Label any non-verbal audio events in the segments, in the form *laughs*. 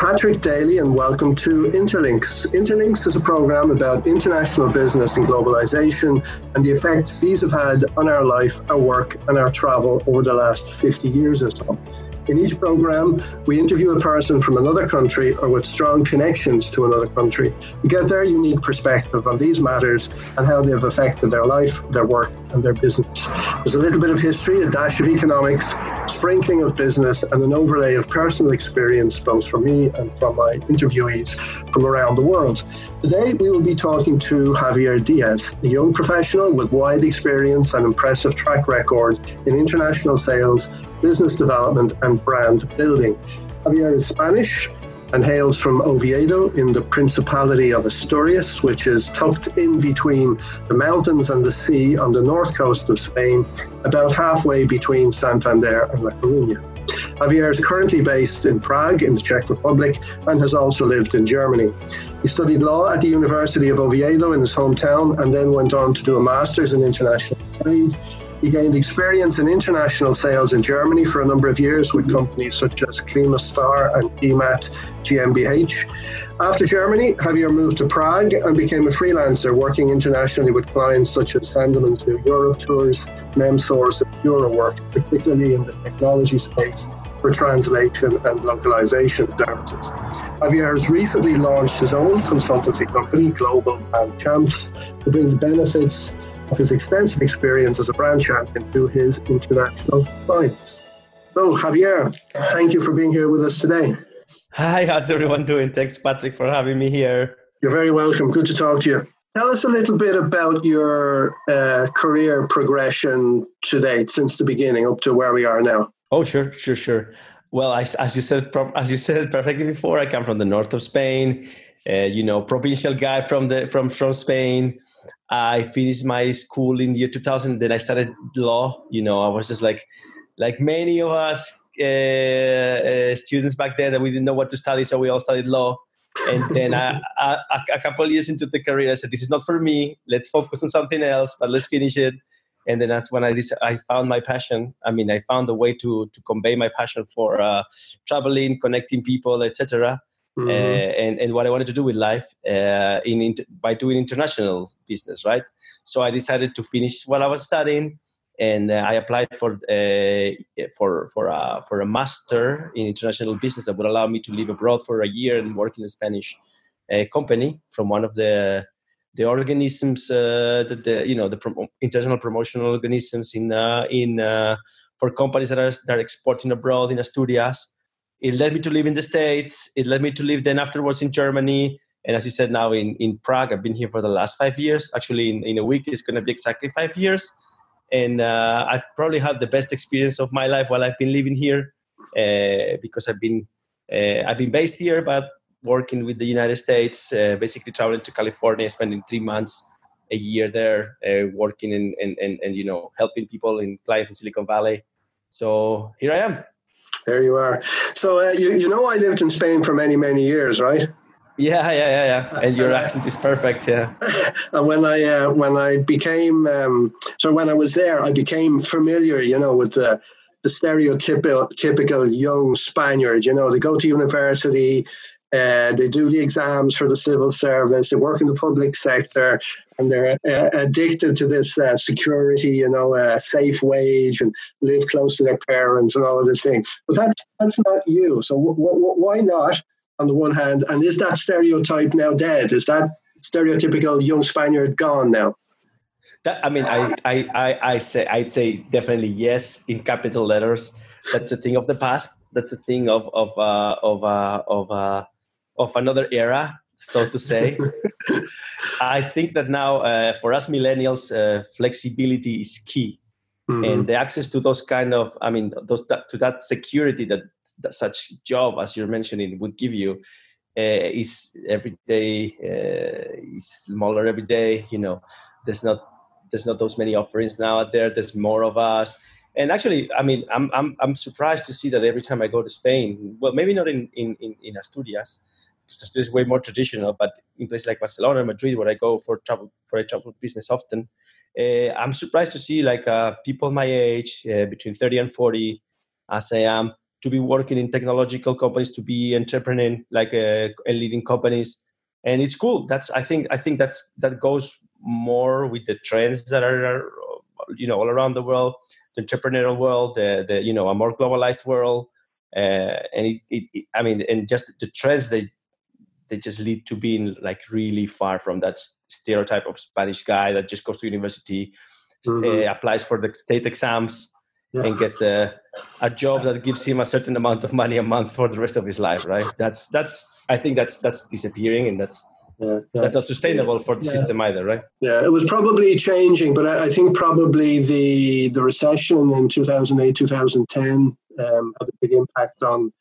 Patrick Daly, and welcome to Interlinks. Interlinks is a program about international business and globalization and the effects these have had on our life, our work, and our travel over the last 50 years or so. In each program, we interview a person from another country or with strong connections to another country to get their unique perspective on these matters and how they've affected their life, their work, and their business. There's a little bit of history, a dash of economics, sprinkling of business, and an overlay of personal experience, both from me and from my interviewees from around the world. Today, we will be talking to Javier Diaz, a young professional with wide experience and impressive track record in international sales, business development, and brand building. Javier is Spanish and hails from Oviedo in the Principality of Asturias, which is tucked in between the mountains and the sea on the north coast of Spain, about halfway between Santander and La Coruña. Javier is currently based in Prague in the Czech Republic and has also lived in Germany. He studied law at the University of Oviedo in his hometown and then went on to do a master's in international trade. He gained experience in international sales in Germany for a number of years with companies such as Klimastar and EMAT GmbH. After Germany, Javier moved to Prague and became a freelancer working internationally with clients such as Sandeman's Europe Tours, MemSource, and Eurowork, particularly in the technology space for translation and localization services. Javier has recently launched his own consultancy company, Global Brand Champs, to bring the benefits of his extensive experience as a brand champion to his international clients. So, Javier, thank you for being here with us today. Hi, how's everyone doing? Thanks, Patrick, for having me here. You're very welcome. Good to talk to you. Tell us a little bit about your uh, career progression to date, since the beginning up to where we are now. Oh, sure, sure, sure. Well, I, as you said, as you said perfectly before, I come from the north of Spain. Uh, you know, provincial guy from the from from Spain. I finished my school in the year 2000. Then I started law. You know, I was just like, like many of us uh, uh, students back then that we didn't know what to study, so we all studied law. And then I, I, a couple of years into the career, I said, "This is not for me. Let's focus on something else, but let's finish it." And then that's when I I found my passion. I mean, I found a way to to convey my passion for uh, traveling, connecting people, etc. Mm-hmm. Uh, and and what I wanted to do with life uh, in, in, by doing international business, right? So I decided to finish what I was studying, and uh, I applied for uh, for for a for a master in international business that would allow me to live abroad for a year and work in a Spanish uh, company from one of the the organisms uh, that the you know the international promotional organisms in in for companies that are that are exporting abroad in Asturias it led me to live in the States. It led me to live then afterwards in Germany. And as you said, now in, in Prague, I've been here for the last five years. Actually, in, in a week, it's going to be exactly five years. And uh, I've probably had the best experience of my life while I've been living here uh, because I've been, uh, I've been based here, but working with the United States, uh, basically traveling to California, spending three months a year there, uh, working and, and, and, and, you know, helping people in clients in Silicon Valley. So here I am. There you are. So uh, you you know I lived in Spain for many many years, right? Yeah, yeah, yeah, yeah. And your accent is perfect. Yeah. *laughs* and when I uh, when I became um, so when I was there, I became familiar, you know, with the the stereotypical typical young Spaniard. You know, they go to university, uh, they do the exams for the civil service. They work in the public sector, and they're uh, addicted to this uh, security, you know, a safe wage, and live close to their parents, and all of this thing. But that's that's not you. So w- w- why not? On the one hand, and is that stereotype now dead? Is that stereotypical young Spaniard gone now? That, I mean, I, I, I, I say I'd say definitely yes in capital letters. That's a thing of the past. That's a thing of of uh, of uh, of uh, of another era, so to say. *laughs* I think that now uh, for us millennials, uh, flexibility is key. Mm-hmm. And the access to those kind of, I mean, those to that security that, that such job as you're mentioning would give you uh, is every day uh, is smaller every day. You know, there's not there's not those many offerings now out there. There's more of us and actually i mean I'm, I'm i'm surprised to see that every time i go to spain well maybe not in in in, in asturias because this is way more traditional. But in places like Barcelona, Madrid, where I go for travel for a travel business often, uh, I'm surprised to see like uh, people my age, uh, between 30 and 40, as I am, to be working in technological companies, to be entrepreneuring like uh, leading companies, and it's cool. That's I think I think that's that goes more with the trends that are, you know all around the world, the entrepreneurial world, the, the you know a more globalized world, uh, and it, it, I mean and just the trends they they just lead to being like really far from that stereotype of Spanish guy that just goes to university, mm-hmm. uh, applies for the state exams, yeah. and gets a, a job that gives him a certain amount of money a month for the rest of his life. Right? That's that's I think that's that's disappearing, and that's yeah, yeah. that's not sustainable for the yeah. system either, right? Yeah, it was probably changing, but I, I think probably the the recession in 2008, 2010 um, had a big impact on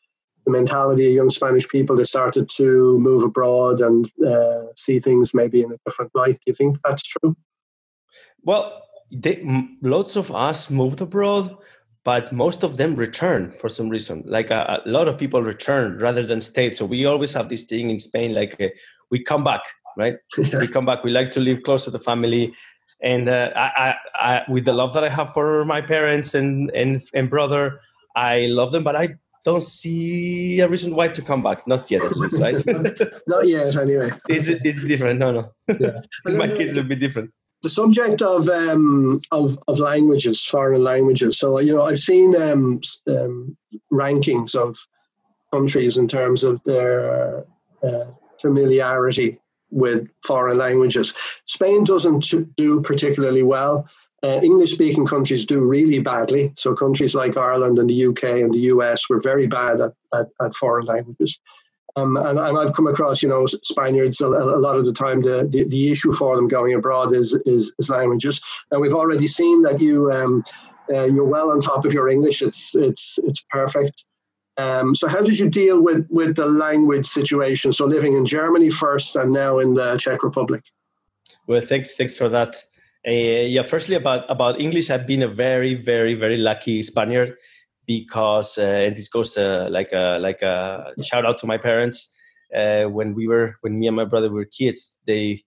the mentality of young Spanish people. They started to move abroad and uh, see things maybe in a different light. Do you think that's true? Well, they, lots of us moved abroad, but most of them return for some reason. Like a, a, lot of people return rather than stay. So we always have this thing in Spain, like uh, we come back, right? *laughs* we come back. We like to live close to the family. And uh, I, I, I, with the love that I have for my parents and, and, and brother, I love them, but I don't see a reason why to come back. Not yet, at least, right? *laughs* Not yet, anyway. it's, it's different. No, no. Yeah. *laughs* In my case, it'll be different. The subject of um, of of languages, foreign languages. So you know, I've seen um, um, rankings of countries in terms of their uh, familiarity with foreign languages. Spain doesn't do particularly well. Uh, English speaking countries do really badly. So, countries like Ireland and the UK and the US were very bad at, at, at foreign languages. Um, and, and, I've come across, you know, Spaniards a, a, lot of the time. The, the, the, issue for them going abroad is is, is languages. And we've already seen that you um, uh, you're well on top of your English. It's it's it's perfect. Um, so how did you deal with with the language situation? So living in Germany first, and now in the Czech Republic. Well, thanks thanks for that. Uh, yeah, firstly about about English, I've been a very, very, very lucky Spaniard because, uh, and this goes uh, like a like a shout out to my parents. Uh, when we were when me and my brother were kids, they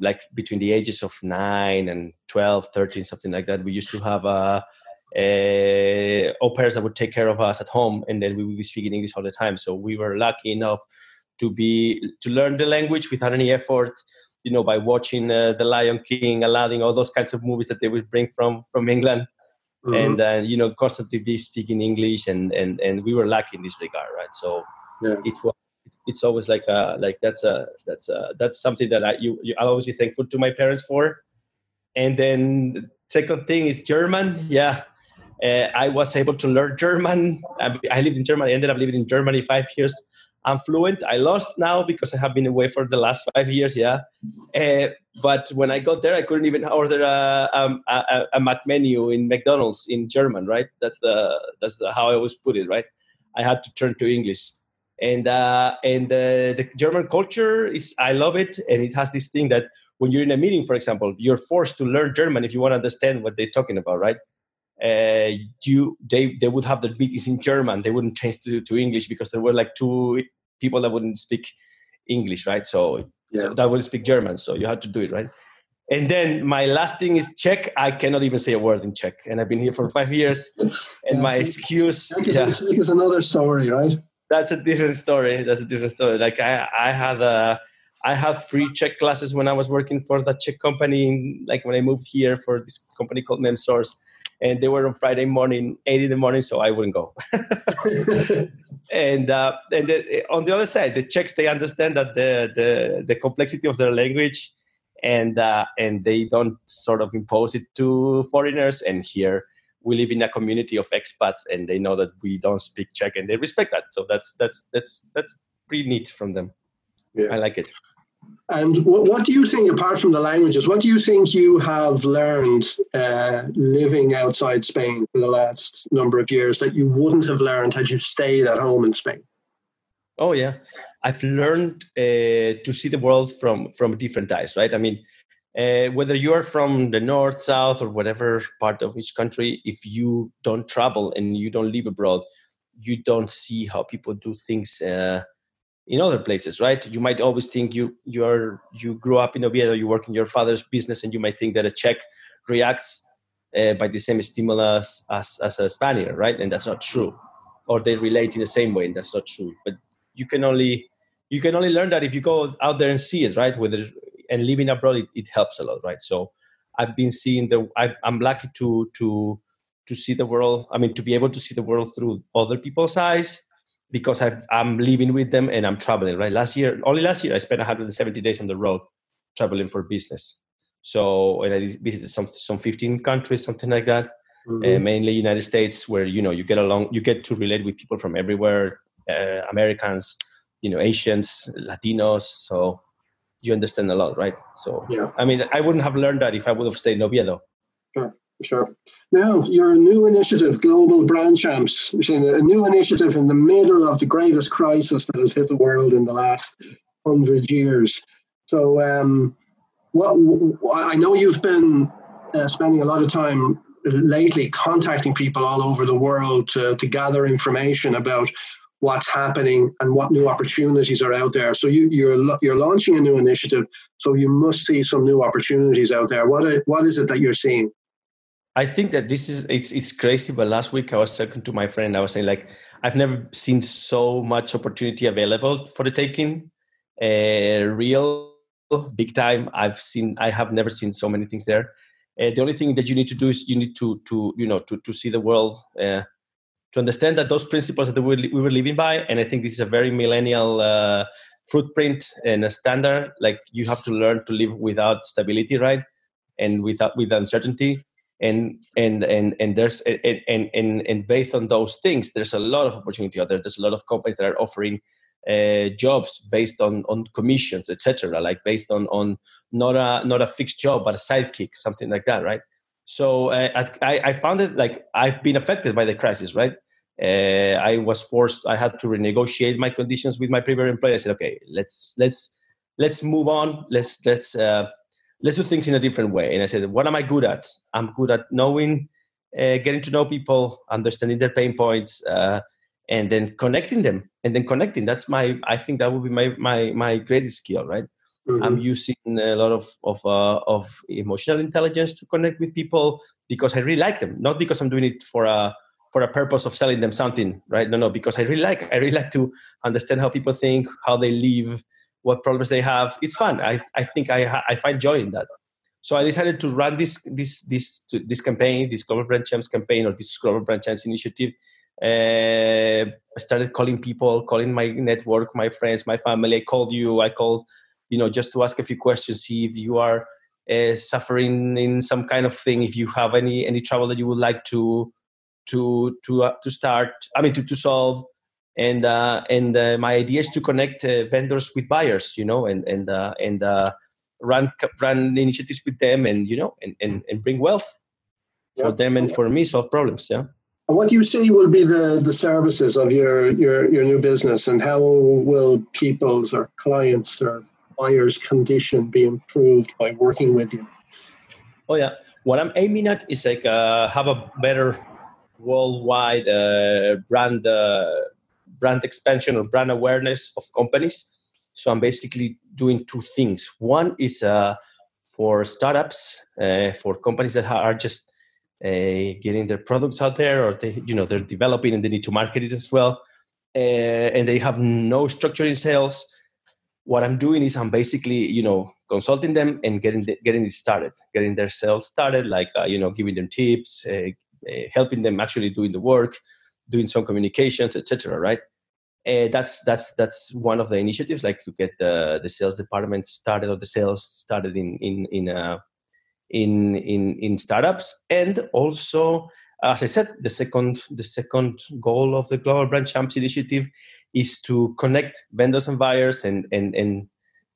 like between the ages of nine and 12 13 something like that we used to have a, a au pairs that would take care of us at home and then we would be speaking english all the time so we were lucky enough to be to learn the language without any effort you know, by watching uh, The Lion King, Aladdin, all those kinds of movies that they would bring from from England, mm-hmm. and uh, you know, constantly be speaking English, and and and we were lucky in this regard, right? So yeah. it was. It's always like a like that's a that's a that's something that I you, you I'll always be thankful to my parents for, and then the second thing is German. Yeah, uh, I was able to learn German. I, I lived in Germany. I ended up living in Germany five years I'm fluent. I lost now because I have been away for the last five years. Yeah, uh, but when I got there, I couldn't even order a, a, a, a Mac menu in McDonald's in German. Right? That's the that's the, how I always put it. Right? I had to turn to English, and uh, and uh, the German culture is I love it, and it has this thing that when you're in a meeting, for example, you're forced to learn German if you want to understand what they're talking about. Right? uh, you they they would have the meetings in German. They wouldn't change to, to English because there were like two people that wouldn't speak English, right? So, yeah. so that wouldn't speak German. So you had to do it, right? And then my last thing is Czech. I cannot even say a word in Czech, and I've been here for five years. *laughs* And my excuse, yeah, is another story, right? That's a different story. That's a different story. Like I, I had a, I had free Czech classes when I was working for the Czech company. Like when I moved here for this company called MemSource, and they were on Friday morning, eight in the morning, so I wouldn't go. *laughs* and uh, and the, on the other side, the Czechs they understand that the the, the complexity of their language, and uh, and they don't sort of impose it to foreigners. And here we live in a community of expats, and they know that we don't speak Czech, and they respect that. So that's that's that's that's pretty neat from them. Yeah. I like it. And what, what do you think, apart from the languages, what do you think you have learned uh, living outside Spain for the last number of years that you wouldn't have learned had you stayed at home in Spain? Oh yeah, I've learned uh, to see the world from from different eyes. Right? I mean, uh, whether you are from the north, south, or whatever part of each country, if you don't travel and you don't live abroad, you don't see how people do things uh, in other places right? You might always think you you're you grew up in oviedo you work in your father's business and you might think that a czech reacts uh, by the same stimulus as, as a spaniard right? And that's not true. Or they relate in the same way and that's not true. But you can only you can only learn that if you go out there and see it right? Whether and living abroad it, it helps a lot right? So i've been seeing the I, i'm lucky to to to see the world i mean to be able to see the world through other people's eyes because i am living with them and i'm traveling right? Last year only last year i spent 170 days on the road traveling for business. So and i visited some some 15 countries something like that. Mm-hmm. uh, mainly united states where you know you get along you get to relate with people from everywhere uh, americans you know asians latinos. So you understand a lot right? So yeah. I mean i wouldn't have learned that if i would have stayed in oviedo. Sure sure now your new initiative global brand champs which is a new initiative in the middle of the greatest crisis that has hit the world in the last hundred years so um what i know you've been uh, spending a lot of time lately contacting people all over the world to, to gather information about what's happening and what new opportunities are out there. So you, you're you're launching a new initiative, so you must see some new opportunities out there. What what is it that you're seeing? I think that this is it's it's crazy. But last week I was talking to my friend. I was saying like I've never seen so much opportunity available for the taking. Uh, real big time. I've seen I have never seen so many things there. Uh, the only thing that you need to do is you need to to you know to to see the world. Uh, to understand that those principles that we were living by, and I think this is a very millennial uh, footprint and a standard. Like you have to learn to live without stability, right, and without with uncertainty, and and and and there's and and and based on those things, there's a lot of opportunity out there. There's a lot of companies that are offering uh, jobs based on on commissions, etc. Like based on on not a not a fixed job but a sidekick, something like that, right? So uh, I, I found it like I've been affected by the crisis, right? uh, I was forced. I had to renegotiate my conditions with my previous employer. I said, okay, let's let's let's move on. Let's let's uh, let's do things in a different way. And I said, what am I good at? I'm good at knowing, uh, getting to know people, understanding their pain points, uh, and then connecting them. And then connecting. That's my. I think that would be my my my greatest skill, right? Mm-hmm. I'm using a lot of of uh, of emotional intelligence to connect with people because I really like them, not because I'm doing it for a for a purpose of selling them something, right? No, no, because I really like I really like to understand how people think, how they live, what problems they have. It's fun. I I think I I find joy in that. So I decided to run this this this this campaign, this Global Brand Champs campaign or this Global Brand Champs initiative. Uh, I started calling people, calling my network, my friends, my family. I called you. I called, you know, just to ask a few questions, see if you are uh, suffering in some kind of thing, if you have any any trouble that you would like to to to uh, to start i mean to, to solve and uh, and uh, my idea is to connect uh, vendors with buyers you know and and uh, and uh, run run initiatives with them and you know and and, and bring wealth for them and for me solve problems yeah what do you see will be the, the services of your, your, your new business and how will people's or clients or buyers condition be improved by working with you? Oh yeah. What I'm aiming at is like uh, have a better worldwide uh, brand uh, brand expansion or brand awareness of companies. So I'm basically doing two things. One is uh, for startups, uh, for companies that are just uh, getting their products out there, or they, you know, they're developing and they need to market it as well, uh, and they have no structure in sales. What I'm doing is I'm basically, you know, consulting them and getting the, getting it started, getting their sales started, like you know, giving them tips, uh, helping them actually doing the work, doing some communications, etc. Right? Uh, that's that's that's one of the initiatives, like to get the the sales department started or the sales started in in in uh, in in in startups, and also as I said, the second the second goal of the Global Brand Champs initiative is to connect vendors and buyers and and and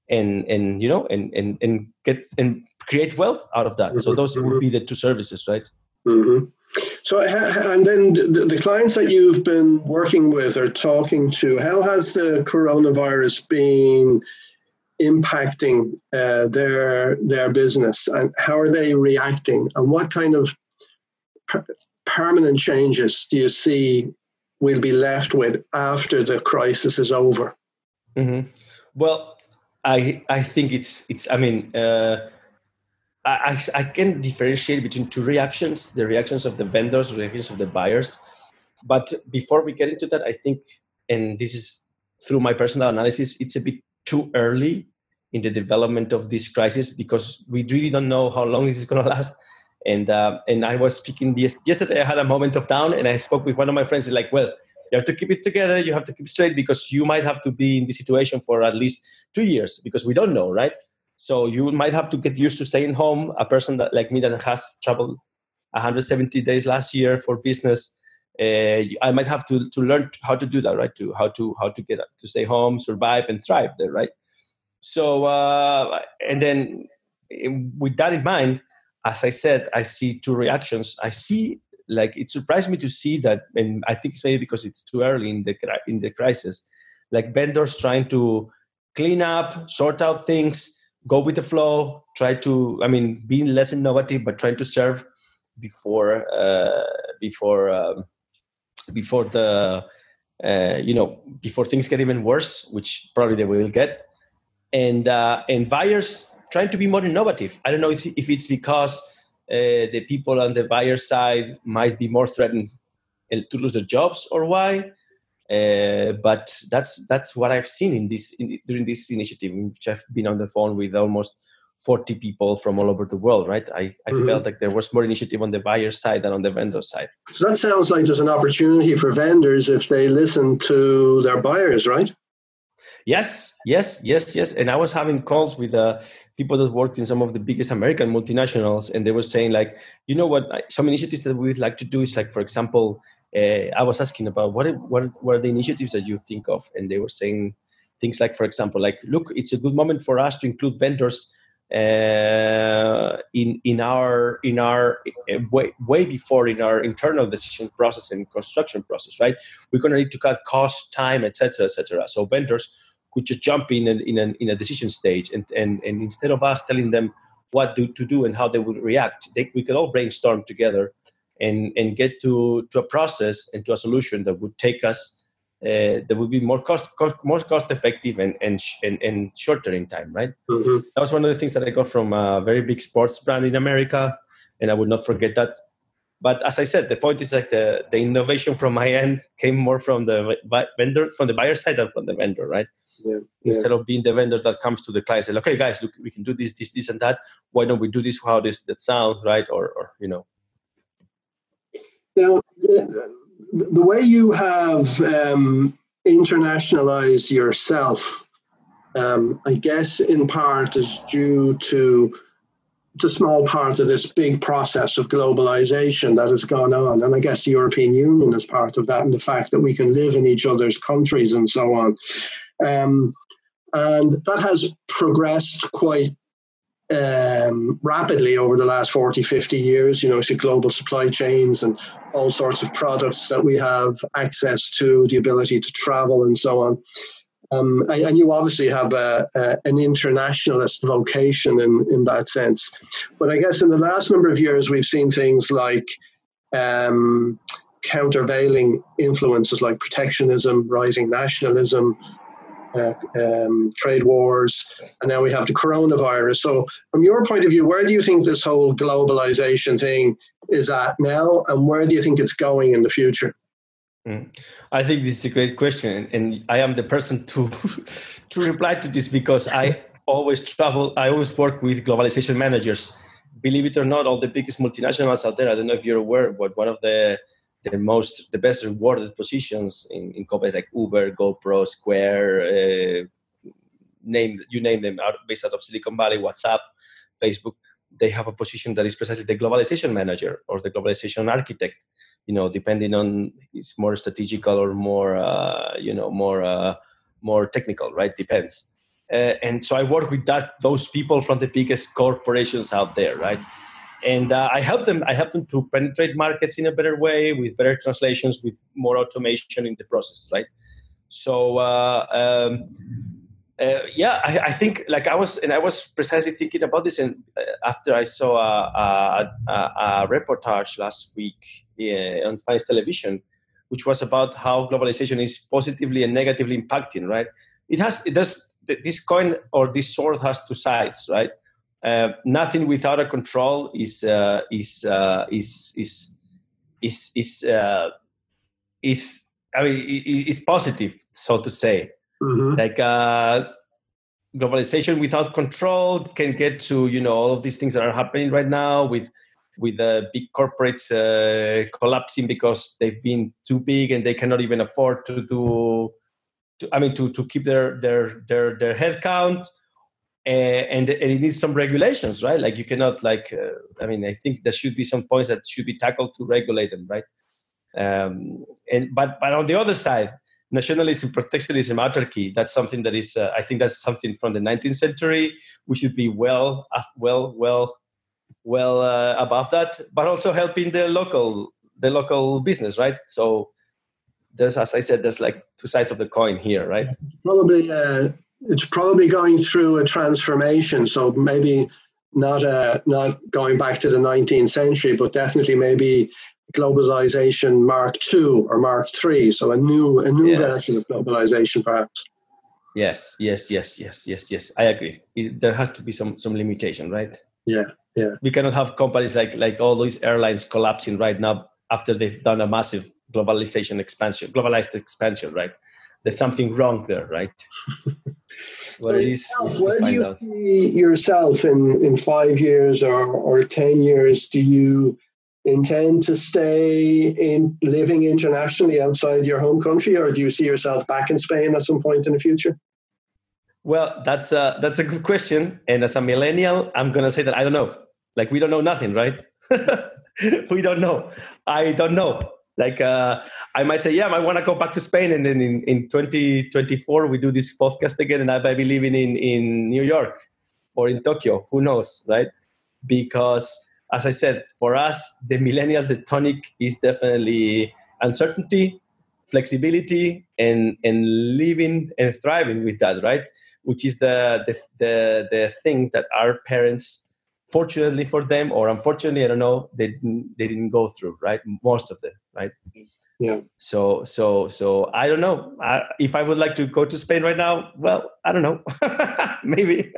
and and you know and and and get and create wealth out of that. So those would be the two services, right? Mm-hmm. So, and then the, the, clients that you've been working with or talking to, how has the coronavirus been impacting uh, their their business, and how are they reacting, and what kind of per- permanent changes do you see we'll be left with after the crisis is over? Mm-hmm. Well, I I think it's it's I mean. Uh, I, I can differentiate between two reactions the reactions of the vendors, reactions of the buyers. But before we get into that, I think, and this is through my personal analysis, it's a bit too early in the development of this crisis because we really don't know how long this is going to last. And uh, and I was speaking yesterday. I had a moment of down, and I spoke with one of my friends. Like, well, you have to keep it together. You have to keep straight because you might have to be in this situation for at least two years because we don't know, right? So you might have to get used to staying home. A person that like me that has traveled 170 days last year for business, uh, I might have to to learn how to do that, right? To how to how to get to stay home, survive, and thrive there, right? So uh, and then with that in mind, as I said, I see two reactions. I see like it surprised me to see that, and I think it's maybe because it's too early in the in the crisis, like vendors trying to clean up, sort out things, go with the flow, try to, I mean, being less innovative, but trying to serve before uh, before um, before the uh, you know before things get even worse, which probably they will get, and uh, and buyers trying to be more innovative. I don't know if it's because uh, the people on the buyer side might be more threatened to lose their jobs or why. Uh, but that's that's what I've seen in this in, during this initiative, which I've been on the phone with almost 40 people from all over the world, right? I, I mm-hmm. felt like there was more initiative on the buyer side than on the vendor side. So that sounds like there's an opportunity for vendors if they listen to their buyers, right? Yes, yes, yes, yes. And I was having calls with uh, people that worked in some of the biggest American multinationals, and they were saying like, you know what? Some initiatives that we'd like to do is like, for example, uh, I was asking about what what what are the initiatives that you think of, and they were saying things like, for example, like, look, it's a good moment for us to include vendors uh, in in our in our uh, way, way before in our internal decision process and construction process right? We're going to need to cut cost time etc etc so vendors could just jump in in, in, a, in a decision stage and, and, and instead of us telling them what do, to do and how they would react they, we could all brainstorm together and, and get to, to a process and to a solution that would take us uh, that would be more cost, cost, more cost effective and and, and, and shorter in time right mm-hmm. that was one of the things that i got from a very big sports brand in america and i would not forget that but as I said, the point is like the, the innovation from my end came more from the vendor, from the buyer side than from the vendor, right? Yeah, Instead yeah. of being the vendor that comes to the client and say, okay, guys, look, we can do this, this, this, and that. Why don't we do this? How does that sound, right? Or, or you know. Now, the, the way you have um, internationalized yourself, um, I guess in part is due to it's a small part of this big process of globalization that has gone on. And I guess the European Union is part of that, and the fact that we can live in each other's countries and so on. Um, and that has progressed quite um, rapidly over the last 40, 50 years. You know, see global supply chains and all sorts of products that we have access to, the ability to travel and so on. Um, and, and, you obviously have a, a, an internationalist vocation in, in that sense. But I guess in the last number of years, we've seen things like um, countervailing influences like protectionism, rising nationalism, uh, um, trade wars, and now we have the coronavirus. So, from your point of view, where do you think this whole globalization thing is at now, and where do you think it's going in the future? Mm. I think this is a great question, and I am the person to *laughs* to reply to this because I always travel. I always work with globalization managers. Believe it or not, all the biggest multinationals out there. I don't know if you're aware, but one of the the most the best rewarded positions in, in companies like Uber, GoPro, Square, uh, name you name them, out, based out of Silicon Valley, WhatsApp, Facebook. They have a position that is precisely the globalization manager or the globalization architect. You know, depending on it's more strategical or more uh, you know more uh, more technical, right? Depends. Uh, and so I work with that those people from the biggest corporations out there, right? And uh, I help them. I help them to penetrate markets in a better way with better translations, with more automation in the process, right? So uh, um, uh, yeah, I, I, think like I was, and I was precisely thinking about this, and uh, after I saw a, a, a, reportage last week on Spanish television, which was about how globalization is positively and negatively impacting, right? It has, it does. This coin or this sword has two sides, right? Uh, nothing without a control is uh, is, uh, is is is is uh, is I mean is positive, so to say. Mm-hmm. Like uh, globalization without control can get to you know all of these things that are happening right now with with the big corporates uh, collapsing because they've been too big and they cannot even afford to do to, I mean to to keep their their their their head count and, and it needs some regulations right like you cannot like uh, I mean I think there should be some points that should be tackled to regulate them right um, and but but on the other side nationalism, protectionism, autarky. That's something that is, uh, I think, that's something from the 19th century. We should be well, well, well, well uh, above that, but also helping the local, the local business, right? So there's, as I said, there's like two sides of the coin here, right? Probably, uh, it's probably going through a transformation. So maybe not uh, not going back to the 19th century, but definitely maybe globalization Mark II or Mark III, so a new a new yes. version of globalization, perhaps. Yes, yes, yes, yes, yes, yes. I agree. It, there has to be some some limitation, right? Yeah, yeah. We cannot have companies like like all these airlines collapsing right now after they've done a massive globalization expansion, globalized expansion, right? There's something wrong there, right? *laughs* what it is, where do you out. see yourself in in five years or or ten years? Do you intend to stay in living internationally outside your home country, or do you see yourself back in Spain at some point in the future? Well, that's a that's a good question. And as a millennial, I'm gonna say that I don't know. Like we don't know nothing, right? *laughs* we don't know. I don't know. Like uh, I might say, yeah, I want to go back to Spain, and then in, in 2024 we do this podcast again, and I might be living in in New York or in Tokyo. Who knows, right? Because as I said, for us, the millennials, the tonic is definitely uncertainty, flexibility, and and living and thriving with that, right? Which is the the the, the thing that our parents, fortunately for them, or unfortunately, I don't know, they didn't they didn't go through, right? Most of them, right? Yeah. So so so I don't know. I, if I would like to go to Spain right now, well, I don't know. *laughs* Maybe.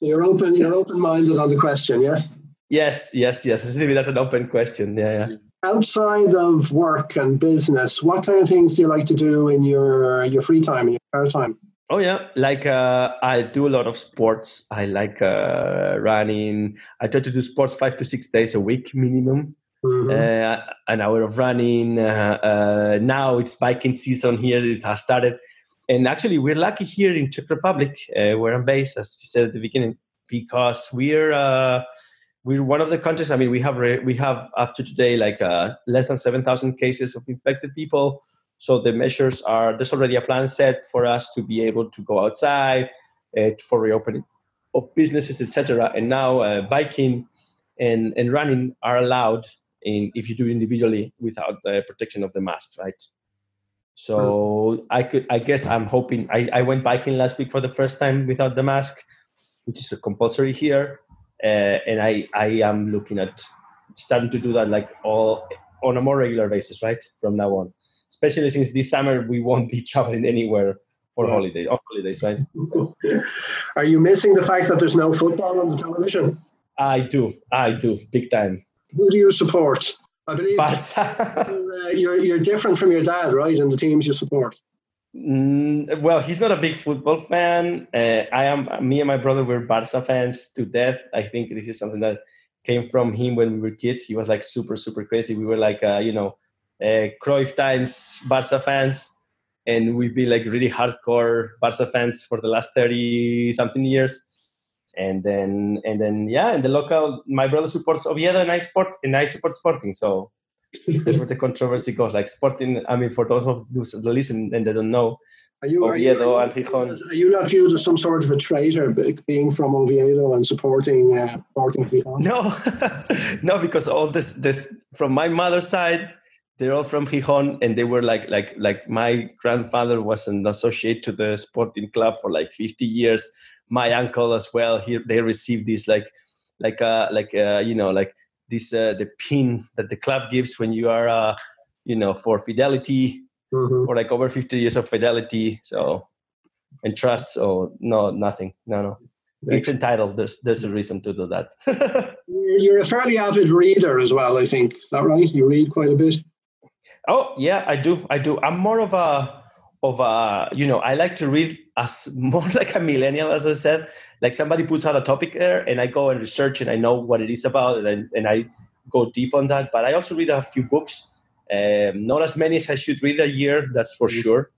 you're open. You're open minded on the question, yes. Yes, yes, yes. That's an open question. Yeah, yeah. Outside of work and business, what kind of things do you like to do in your your free time, in your spare time? Oh yeah, like uh, I do a lot of sports. I like uh, running. I try to do sports five to six days a week minimum. Mm-hmm. Uh, an hour of running. Uh, uh, now it's biking season here. It has started, and actually we're lucky here in Czech Republic, uh, where I'm based, as you said at the beginning, because we're we're one of the countries. I mean, we have re, we have up to today like uh, less than seven thousand cases of infected people. So the measures are there's already a plan set for us to be able to go outside uh, for reopening of businesses, etc. And now uh, biking and and running are allowed in if you do individually without the protection of the mask, right? So I could I guess I'm hoping I, I went biking last week for the first time without the mask, which is compulsory here uh, and I I am looking at starting to do that like all on a more regular basis, right from now on. Especially since this summer we won't be *laughs* traveling anywhere for holiday on holidays, right? Are you missing the fact that there's no football on the television? I do, I do, big time. Who do you support? I believe you're, *laughs* uh, you're, you're different from your dad, right? And the teams you support. Mm, well, he's not a big football fan. Uh, I am. Me and my brother were Barca fans to death. I think this is something that came from him when we were kids. He was like super, super crazy. We were like, uh, you know, uh, Cruyff times Barca fans, and we've been like really hardcore Barca fans for the last thirty something years. And then, and then, yeah, and the local. My brother supports Oviedo, and I support, and I support Sporting. So *laughs* that's where the controversy goes. Like Sporting, I mean, for those of those that listen and they don't know, are you, Oviedo are you, are you, are you not viewed as some sort of a traitor being from Oviedo and supporting uh, Sporting Gijón? No, *laughs* no, because all this, this from my mother's side, they're all from Gijón, and they were like, like, like my grandfather was an associate to the Sporting Club for like 50 years. My uncle as well. Here, they received this like, like, uh, like, uh, you know, like this uh, the pin that the club gives when you are uh, you know for fidelity mm-hmm. or like over 50 years of fidelity so and trust so no nothing no no it's entitled there's there's a reason to do that *laughs* you're a fairly avid reader as well i think is that right you read quite a bit Oh yeah, I do. I do. I'm more of a of a you know I like to read as *laughs* more like a millennial, as I said. Like somebody puts out a topic there, and I go and research, and I know what it is about, and and I go deep on that. But I also read a few books. Um, not as many as I should read a year, that's for mm-hmm. sure.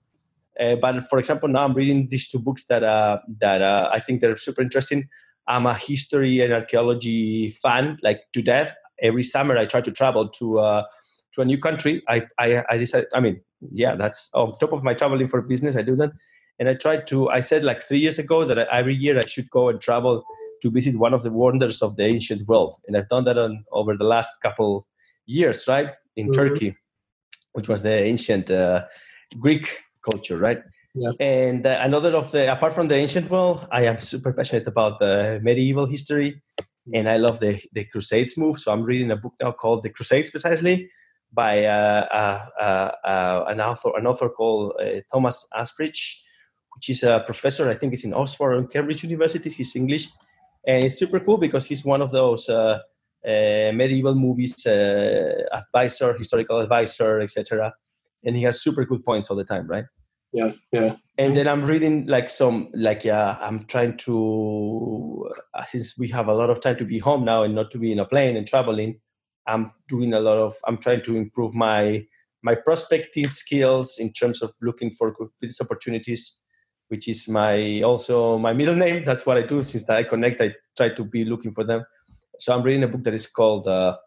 Uh, but for example, now I'm reading these two books that uh, that uh, I think they're super interesting. I'm a history and archaeology fan, like to death. Every summer, I try to travel to uh, to a new country. I I, I decided. I mean, yeah, that's on top of my traveling for business. I do that, and I tried to. I said like three years ago that every year I should go and travel to visit one of the wonders of the ancient world, and I've done that on, over the last couple years, right? In mm-hmm. Turkey, which was the ancient uh, Greek culture, right? Yeah. And uh, another of the, apart from the ancient world, I am super passionate about the medieval history, and I love the the Crusades move. So I'm reading a book now called The Crusades, precisely by uh, uh, uh, uh an author, an author called uh, Thomas Asbridge, which is a professor. I think it's in Oxford and Cambridge universities. He's English, and it's super cool because he's one of those medieval movies advisor, historical advisor, etc and he has super good points all the time, right? Yeah, yeah. And then I'm reading like some like yeah, I'm trying to uh, since we have a lot of time to be home now and not to be in a plane and traveling. I'm doing a lot of I'm trying to improve my my prospecting skills in terms of looking for business opportunities, which is my also my middle name. *laughs* That's what I do since I connect. I try to be looking for them. So I'm reading a book that is called uh,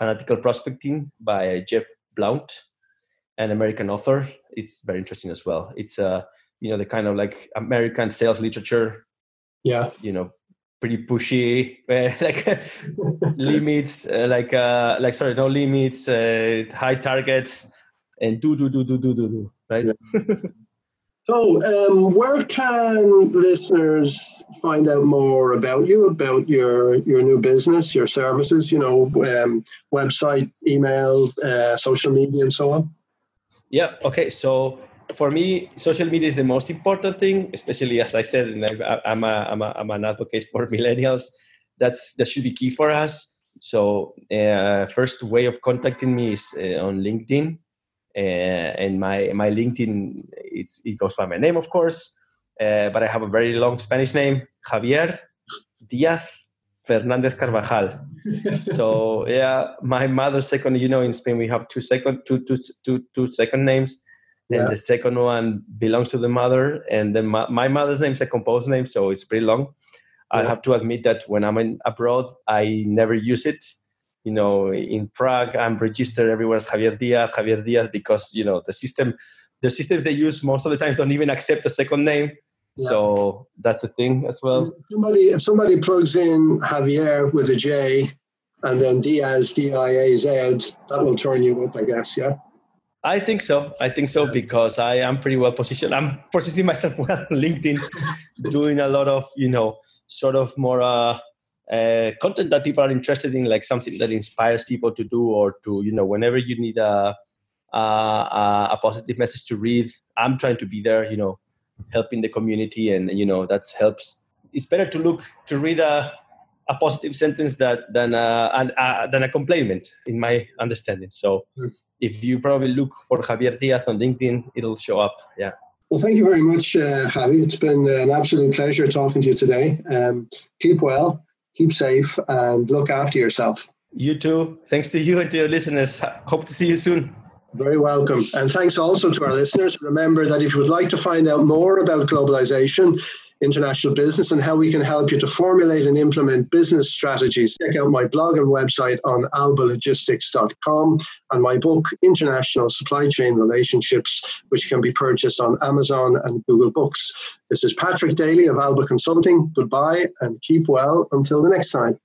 Analytical Prospecting by Jeb Blount an American author. It's very interesting as well. It's uh, you know, the kind of like American sales literature. Yeah. You know, pretty pushy, *laughs* like limits, uh, like uh, like sorry, no limits, uh, high targets, and do do do do do do do. Right. Yeah. *laughs* So, um, where can listeners find out more about you, about your your new business, your services? You know, um, website, email, uh, social media, and so on. Yeah. Okay. So for me, social media is the most important thing, especially as I said, and I, am a, I'm, a, I'm an advocate for *laughs* millennials. That's that should be key for us. So uh, first way of contacting me is uh, on LinkedIn, uh, and my my LinkedIn it's it goes by my name, of course, uh, but I have a very long Spanish name, Javier Diaz Fernandez Carvajal. *laughs* so yeah, my mother's second. You know, in Spain we have two second two two two two second names, and yeah. the second one belongs to the mother, and then my, my mother's name is a composed name, so it's pretty long. Yeah. I have to admit that when I'm in abroad, I never use it. You know, in Prague, I'm registered everywhere as Javier Diaz, Javier Diaz, because you know the system, the systems they use most of the times don't even accept a second name. Yeah. So that's the thing as well. If somebody, if somebody plugs in Javier with a J and then Diaz, D I A Z, that will turn you up, I guess, yeah? I think so. I think so because I am pretty well positioned. I'm *laughs* positioning myself well on LinkedIn, *laughs* doing a lot of, you know, sort of more uh, uh, content that people are interested in, like something that inspires people to do or to, you know, whenever you need a, a, a positive message to read, I'm trying to be there, you know, helping the community and you know that helps it's better to look to read a, a positive sentence that than a, an, a, than a complaint in my understanding so mm. If you probably look for javier diaz on linkedin it'll show up yeah well, thank you very much, uh, Javi. It's been an absolute pleasure talking to you today. Um, keep well, keep safe, and look after yourself. You too. Thanks to you and to your listeners. Hope to see you soon. Very welcome. And thanks also to our listeners. Remember that if you would like to find out more about globalization, international business, and how we can help you to formulate and implement business strategies, check out my blog and website on albalogistics.com and my book, International Supply Chain Relationships, which can be purchased on Amazon and Google Books. This is Patrick Daly of Alba Consulting. Goodbye and keep well until the next time.